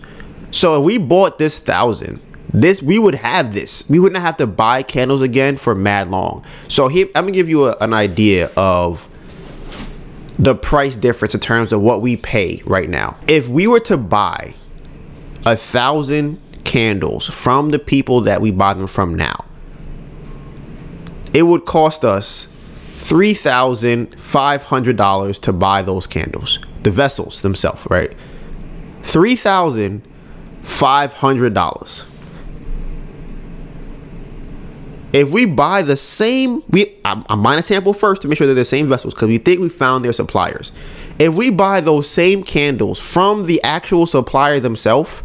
So if we bought this thousand this we would have this. We wouldn't have to buy candles again for mad long. So here i'm gonna give you a, an idea of the price difference in terms of what we pay right now. If we were to buy a thousand candles from the people that we buy them from now, it would cost us three thousand five hundred dollars to buy those candles, the vessels themselves, right? Three thousand five hundred dollars. If we buy the same, we I'm, buying a sample first to make sure they're the same vessels because we think we found their suppliers. If we buy those same candles from the actual supplier themselves,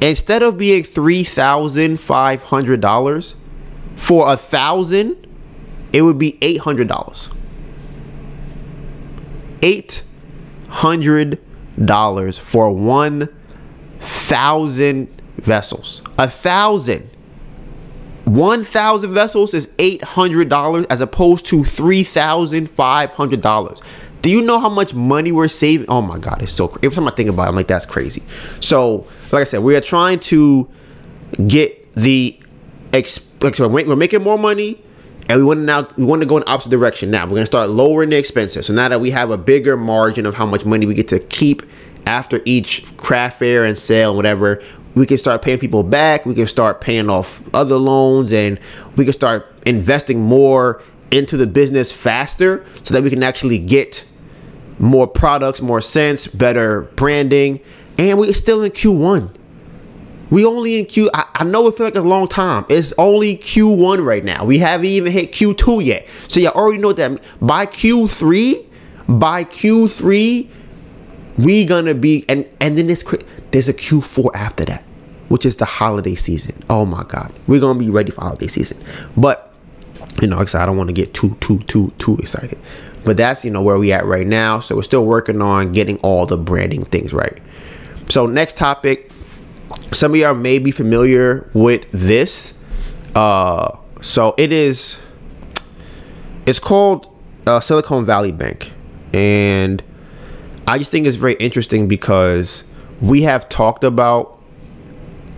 instead of being three thousand five hundred dollars for a thousand, it would be eight hundred dollars. Eight hundred dollars for one thousand vessels. A thousand. 1,000 vessels is $800 as opposed to $3,500 do you know how much money we're saving? Oh my god, it's so. Every time I think about it, I'm like, that's crazy. So, like I said, we are trying to get the exp- we're making more money, and we want to now we want to go in opposite direction. Now we're gonna start lowering the expenses. So now that we have a bigger margin of how much money we get to keep after each craft fair and sale and whatever, we can start paying people back. We can start paying off other loans, and we can start investing more into the business faster, so that we can actually get more products, more scents, better branding, and we're still in Q1. We only in Q. I, I know it feels like a long time. It's only Q1 right now. We haven't even hit Q2 yet. So you already know that by Q3, by Q3, we gonna be and and then this there's a Q4 after that, which is the holiday season. Oh my God, we're gonna be ready for holiday season. But you know, like I said, I don't want to get too too too too excited. But that's you know where we at right now. So we're still working on getting all the branding things right. So next topic, some of y'all may be familiar with this. Uh, so it is. It's called uh, Silicon Valley Bank, and I just think it's very interesting because we have talked about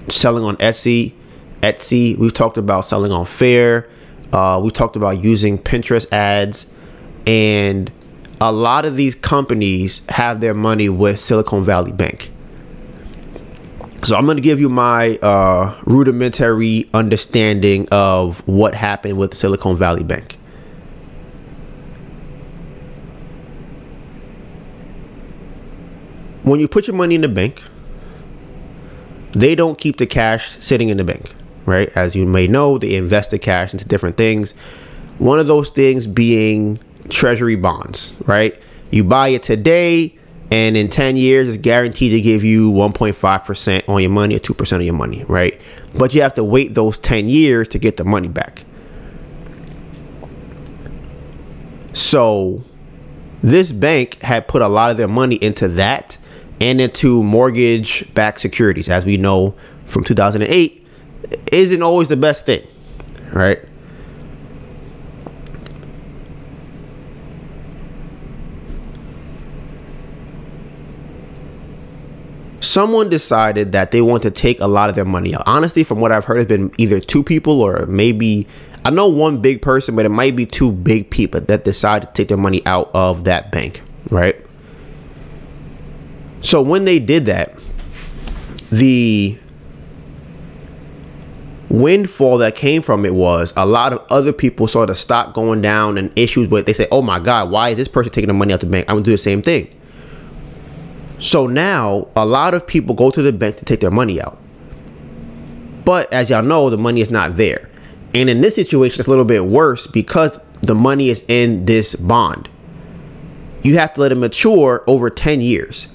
selling on Etsy. Etsy. We've talked about selling on Faire. Uh, we talked about using Pinterest ads, and a lot of these companies have their money with Silicon Valley Bank. So I'm going to give you my uh, rudimentary understanding of what happened with Silicon Valley Bank. When you put your money in the bank, they don't keep the cash sitting in the bank, right? As you may know, they invest the cash into different things. One of those things being treasury bonds, right? You buy it today, and in 10 years it's guaranteed to give you 1.5% on your money or 2% of your money right? But you have to wait those 10 years to get the money back. So this bank had put a lot of their money into that and into mortgage backed securities. As we know from 2008 isn't always the best thing right someone decided that they want to take a lot of their money out. Honestly, from what I've heard, it's been either two people or maybe I know one big person, but it might be two big people that decide to take their money out of that bank, right? So when they did that, the windfall that came from it was a lot of other people saw the stock going down and issues with they say, "Oh my God, why is this person taking the money out the bank? I'm gonna do the same thing." So now a lot of people go to the bank to take their money out. But as y'all know, the money is not there. And in this situation, it's a little bit worse because the money is in this bond. You have to let it mature over 10 years.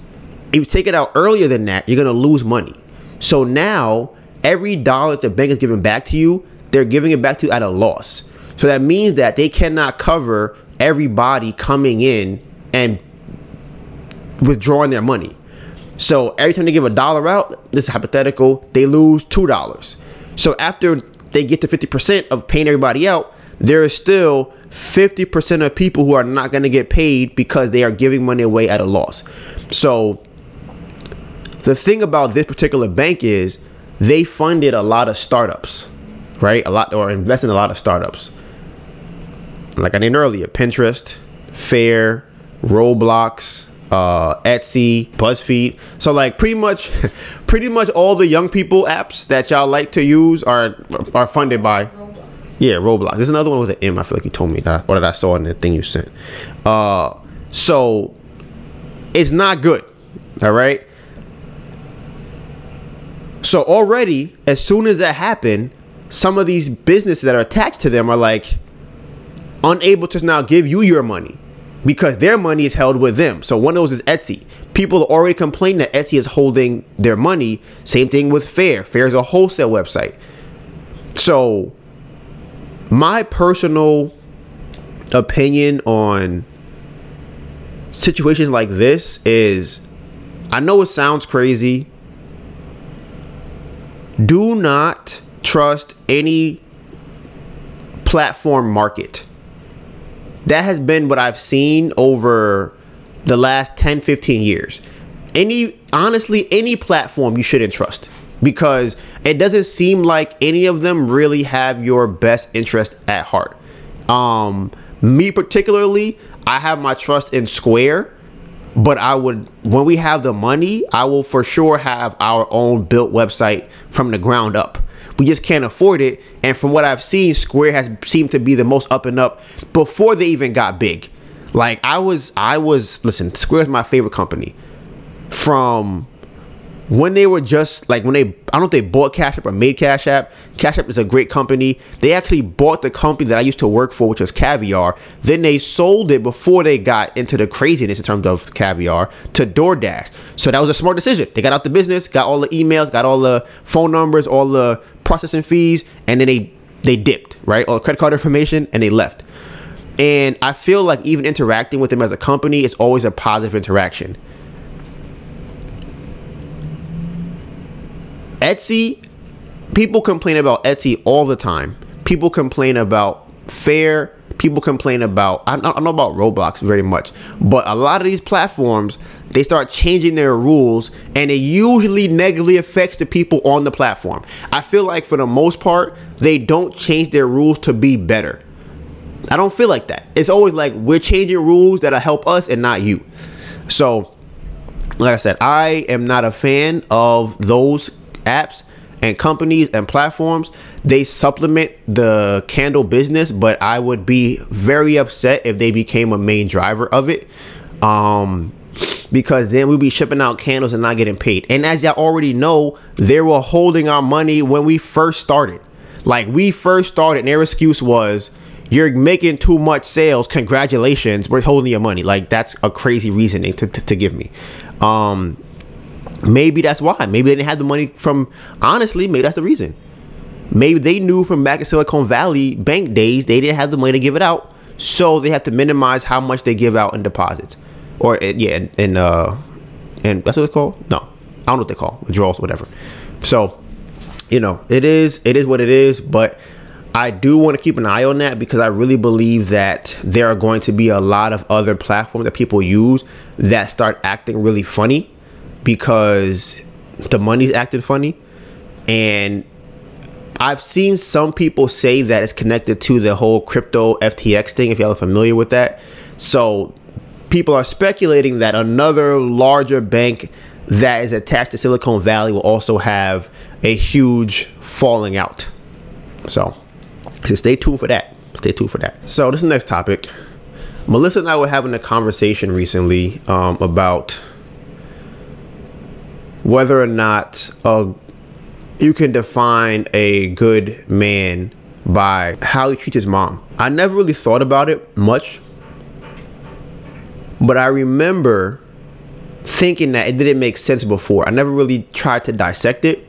If you take it out earlier than that, you're going to lose money. So now, every dollar that the bank is giving back to you, they're giving it back to you at a loss. So that means that they cannot cover everybody coming in and withdrawing their money. So every time they give a dollar out, this is hypothetical, they lose two dollars. So after they get to 50% of paying everybody out, there is still 50% of people who are not going to get paid because they are giving money away at a loss. So the thing about this particular bank is they funded a lot of startups, right? A lot or invested in a lot of startups. Like I named earlier, Pinterest, Faire, Roblox, uh, Etsy, BuzzFeed. So like pretty much, pretty much all the young people apps that y'all like to use are are funded by. Roblox. Yeah, Roblox. There's another one with an M. I feel like you told me that, or that I saw in the thing you sent. Uh, so it's not good. All right. So already, as soon as that happened, some of these businesses that are attached to them are like unable to now give you your money because their money is held with them. So one of those is Etsy. People already complain that Etsy is holding their money. Same thing with Faire. Faire is a wholesale website. So my personal opinion on situations like this is I know it sounds crazy. Do not trust any platform market that has been what I've seen over the last 10, 15 years. Any, honestly, any platform you shouldn't trust because it doesn't seem like any of them really have your best interest at heart. Um, me particularly, I have my trust in Square, but I would, when we have the money, I will for sure have our own built website from the ground up. We just can't afford it. And from what I've seen, Square has seemed to be the most up and up before they even got big. Like I was, I was. Listen, Square is my favorite company. From when they were just like when they I don't know if they bought Cash App or made Cash App. Cash App is a great company. They actually bought the company that I used to work for, which was Caviar. Then they sold it before they got into the craziness in terms of Caviar to DoorDash. So that was a smart decision. They got out the business, got all the emails, got all the phone numbers, all the processing fees, and then they they dipped, right? All credit card information and they left. And I feel like even interacting with them as a company is always a positive interaction. Etsy, people complain about Etsy all the time. People complain about Faire. People complain about I don't, know about Roblox very much, but a lot of these platforms they start changing their rules, and it usually negatively affects the people on the platform. I feel like for the most part, they don't change their rules to be better. I don't feel like that. It's always like we're changing rules that'll help us and not you. So, like I said, I am not a fan of those apps and companies and platforms. They supplement the candle business, but I would be very upset if they became a main driver of it. Um, because then we'd be shipping out candles and not getting paid. And as y'all already know, they were holding our money when we first started. Like we first started, and their excuse was, "You're making too much sales. Congratulations, we're holding your money." Like that's a crazy reasoning to, to, to give me. Um, maybe that's why. Maybe they didn't have the money from. Honestly, maybe that's the reason. Maybe they knew from back in Silicon Valley bank days they didn't have the money to give it out, so they have to minimize how much they give out in deposits or uh, yeah, and, and uh, and that's what it's called. No, I don't know what they call withdrawals, whatever. So, you know, it is it is what it is, but I do want to keep an eye on that because I really believe that there are going to be a lot of other platforms that people use that start acting really funny because the money's acting funny and I've seen some people say that it's connected to the whole crypto FTX thing if y'all are familiar with that. So people are speculating that another larger bank that is attached to Silicon Valley will also have a huge falling out. So, so stay tuned for that. Stay tuned for that. So this next topic. Melissa and I were having a conversation recently um, about whether or not you can define a good man by how he treats his mom. I never really thought about it much but I remember thinking that it didn't make sense before. I never really tried to dissect it.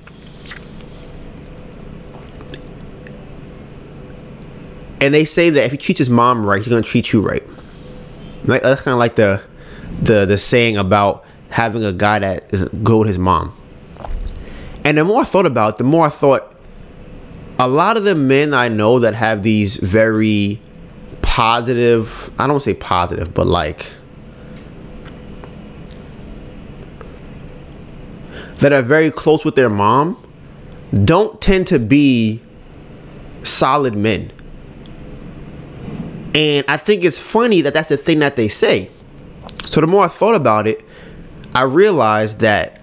And they say that if he treats his mom right, he's gonna treat you right. Like that's kind of like the the the saying about having a guy that is good with his mom. And the more I thought about it, the more I thought a lot of the men I know that have these very positive, I don't say positive, but like that are very close with their mom don't tend to be solid men. And I think it's funny that that's the thing that they say. So the more I thought about it, I realized that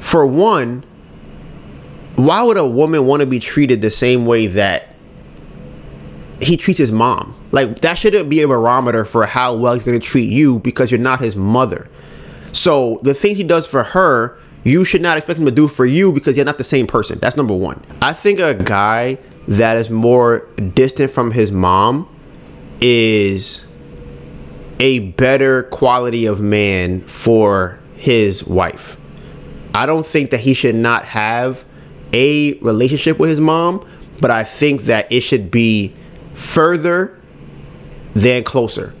for one, why would a woman want to be treated the same way that he treats his mom? Like that shouldn't be a barometer for how well he's going to treat you because you're not his mother. So the things he does for her, you should not expect him to do for you because you're not the same person. That's number one. I think a guy that is more distant from his mom is a better quality of man for his wife. I don't think that he should not have a relationship with his mom, but I think that it should be further than closer.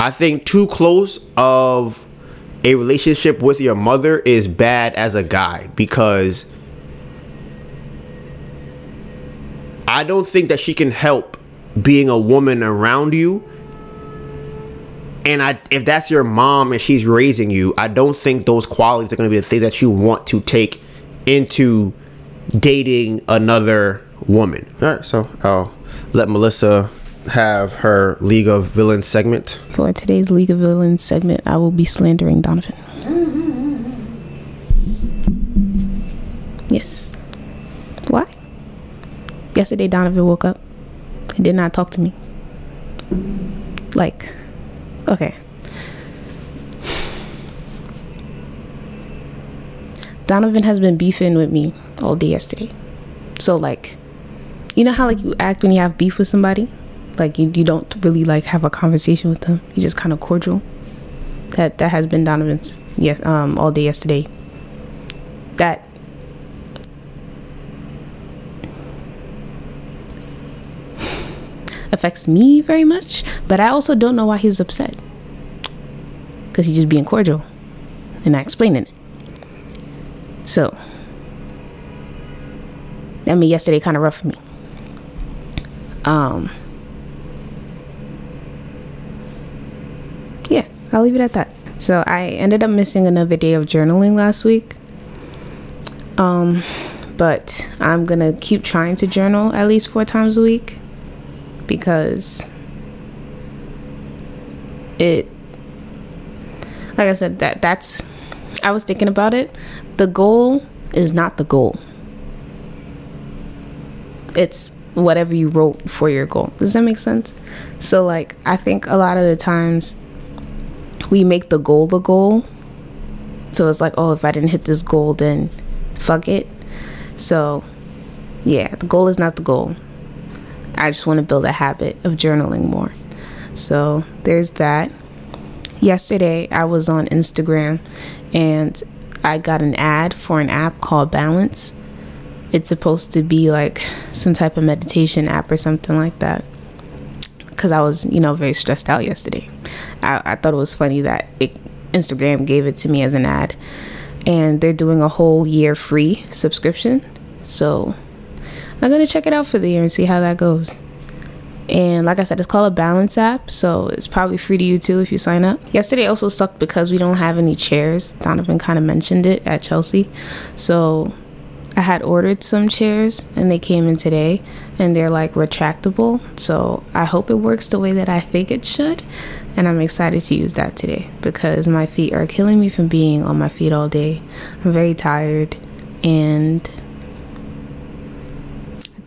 I think too close of a relationship with your mother is bad as a guy because I don't think that she can help being a woman around you. And I, if that's your mom and she's raising you, I don't think those qualities are going to be the thing that you want to take into dating another woman. All right, so I'll let Melissa have her League of Villains segment. For today's League of Villains segment, I will be slandering Donovan. Yes. Why? Yesterday, Donovan woke up and did not talk to me. Like, okay. Donovan has been beefing with me all day yesterday. So like, you know how like you act when you have beef with somebody? Like you, you don't really like have a conversation with them. You just kind of cordial. That that has been Donovan's yes um all day yesterday. That affects me very much, but I also don't know why he's upset. Cuz he's just being cordial and not explaining it. So, I mean, yesterday kind of rough for me. Um, yeah, I'll leave it at that. So I ended up missing another day of journaling last week. Um, but I'm gonna keep trying to journal at least four times a week because it, like I said, that that's. I was thinking about it. The goal is not the goal it's whatever you wrote for your goal. Does that make sense? So, like, I think a lot of the times we make the goal the goal. So it's like, oh, if I didn't hit this goal, then fuck it. So, yeah, the goal is not the goal. I just want to build a habit of journaling more. So, there's that. Yesterday, I was on Instagram and I got an ad for an app called Balance. It's supposed to be like some type of meditation app or something like that. Because i was you know very stressed out yesterday. I, I thought it was funny that it, instagram gave it to me as an ad. And they're doing a whole year free subscription. So i'm gonna check it out for the year and see how that goes and like I said, it's called a balance app, so it's probably free to you too if you sign up. Yesterday also sucked because we don't have any chairs. Donovan kind of mentioned it at Chelsea. So I had ordered some chairs and they came in today and they're like retractable. So I hope it works the way that I think it should. And I'm excited to use that today because my feet are killing me from being on my feet all day. I'm very tired and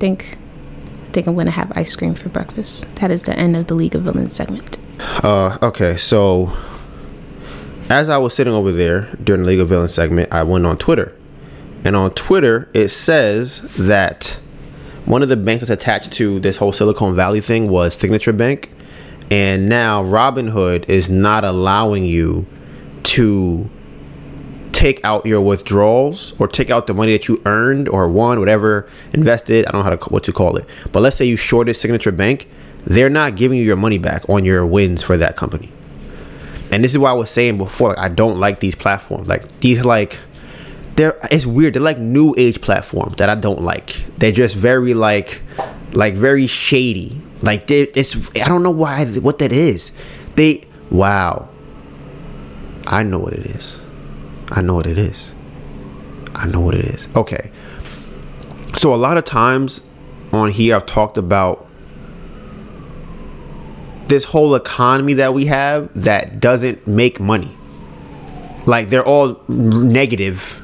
think I think I'm gonna have ice cream for breakfast. That is the end of the League of Villains segment. Uh, okay, so as I was sitting over there during the League of Villains segment, I went on Twitter and on Twitter, it says that one of the banks that's attached to this whole Silicon Valley thing was Signature Bank. And now Robinhood is not allowing you to take out your withdrawals or take out the money that you earned or won, whatever, invested. I don't know how to what to call it. But let's say you shorted Signature Bank, they're not giving you your money back on your wins for that company. And this is why I was saying before. Like I don't like these platforms. Like these like they're it's weird. They're like new age platforms that I don't like. They're just very like like very shady. Like it's I don't know why what that is. They wow. I know what it is. I know what it is. I know what it is. Okay. So a lot of times on here I've talked about this whole economy that we have that doesn't make money. Like they're all negative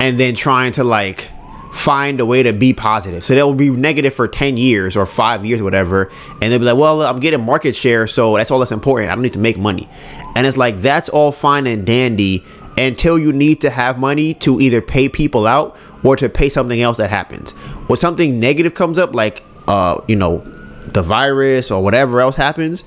and then trying to like find a way to be positive. So they'll be negative for 10 years or five years or whatever. And they'll be like, well, I'm getting market share. So that's all that's important. I don't need to make money. And it's like, that's all fine and dandy until you need to have money to either pay people out or to pay something else that happens. When something negative comes up, like, uh, you know, the virus or whatever else happens,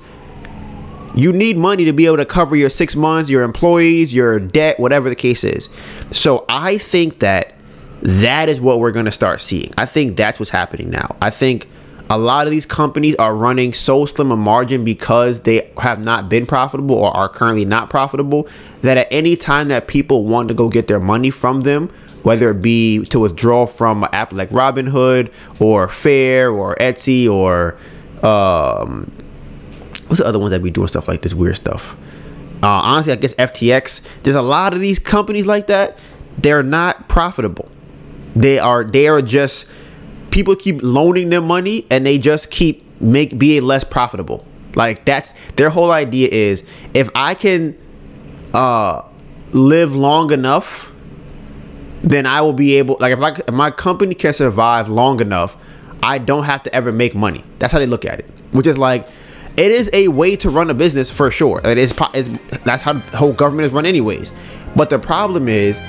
you need money to be able to cover your six months, your employees, your debt, whatever the case is. So I think that that is what we're going to start seeing. I think that's what's happening now. I think a lot of these companies are running so slim a margin because they have not been profitable or are currently not profitable that at any time that people want to go get their money from them, whether it be to withdraw from an app like Robinhood or Faire or Etsy or um, what's the other ones that be doing stuff like this weird stuff? Uh, honestly, I guess FTX. There's a lot of these companies like that. They're not profitable. They are. They are just people keep loaning them money, and they just keep make being less profitable. Like that's their whole idea is if I can uh, live long enough, then I will be able. Like if, I, if my company can survive long enough, I don't have to ever make money. That's how they look at it. Which is like it is a way to run a business for sure. It is it's, that's how the whole government is run anyways. But the problem is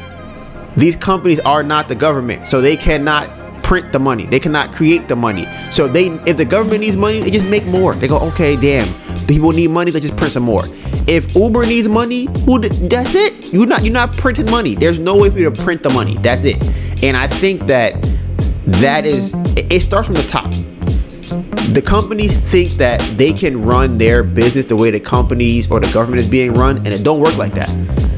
these companies are not the government, so they cannot print the money. They cannot create the money. So they, if the government needs money, they just make more. They go, okay, damn, people need money. They just print some more. If Uber needs money, who? That's it. You're not. You're not printing money. There's no way for you to print the money. That's it. And I think that that is. It starts from the top the companies think that they can run their business the way the companies or the government is being run, and it don't work like that.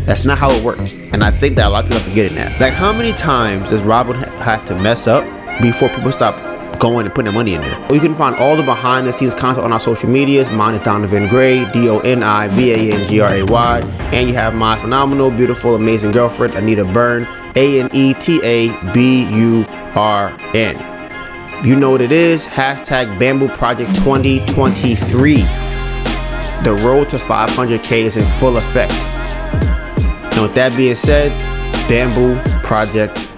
That's not how it works. And I think that a lot of people are forgetting that. Like, how many times does Robin have to mess up before people stop going and putting their money in there? You can find all the behind the scenes content on our social medias. Mine is Donivan Gray, D O N I V A N G R A Y. And you have my phenomenal, beautiful, amazing girlfriend, Aneta Burn, A N E T A B U R N. You know what it is. Hashtag Bamboo Project 2023. The road to 500K is in full effect. And with that being said, Bamboo Project.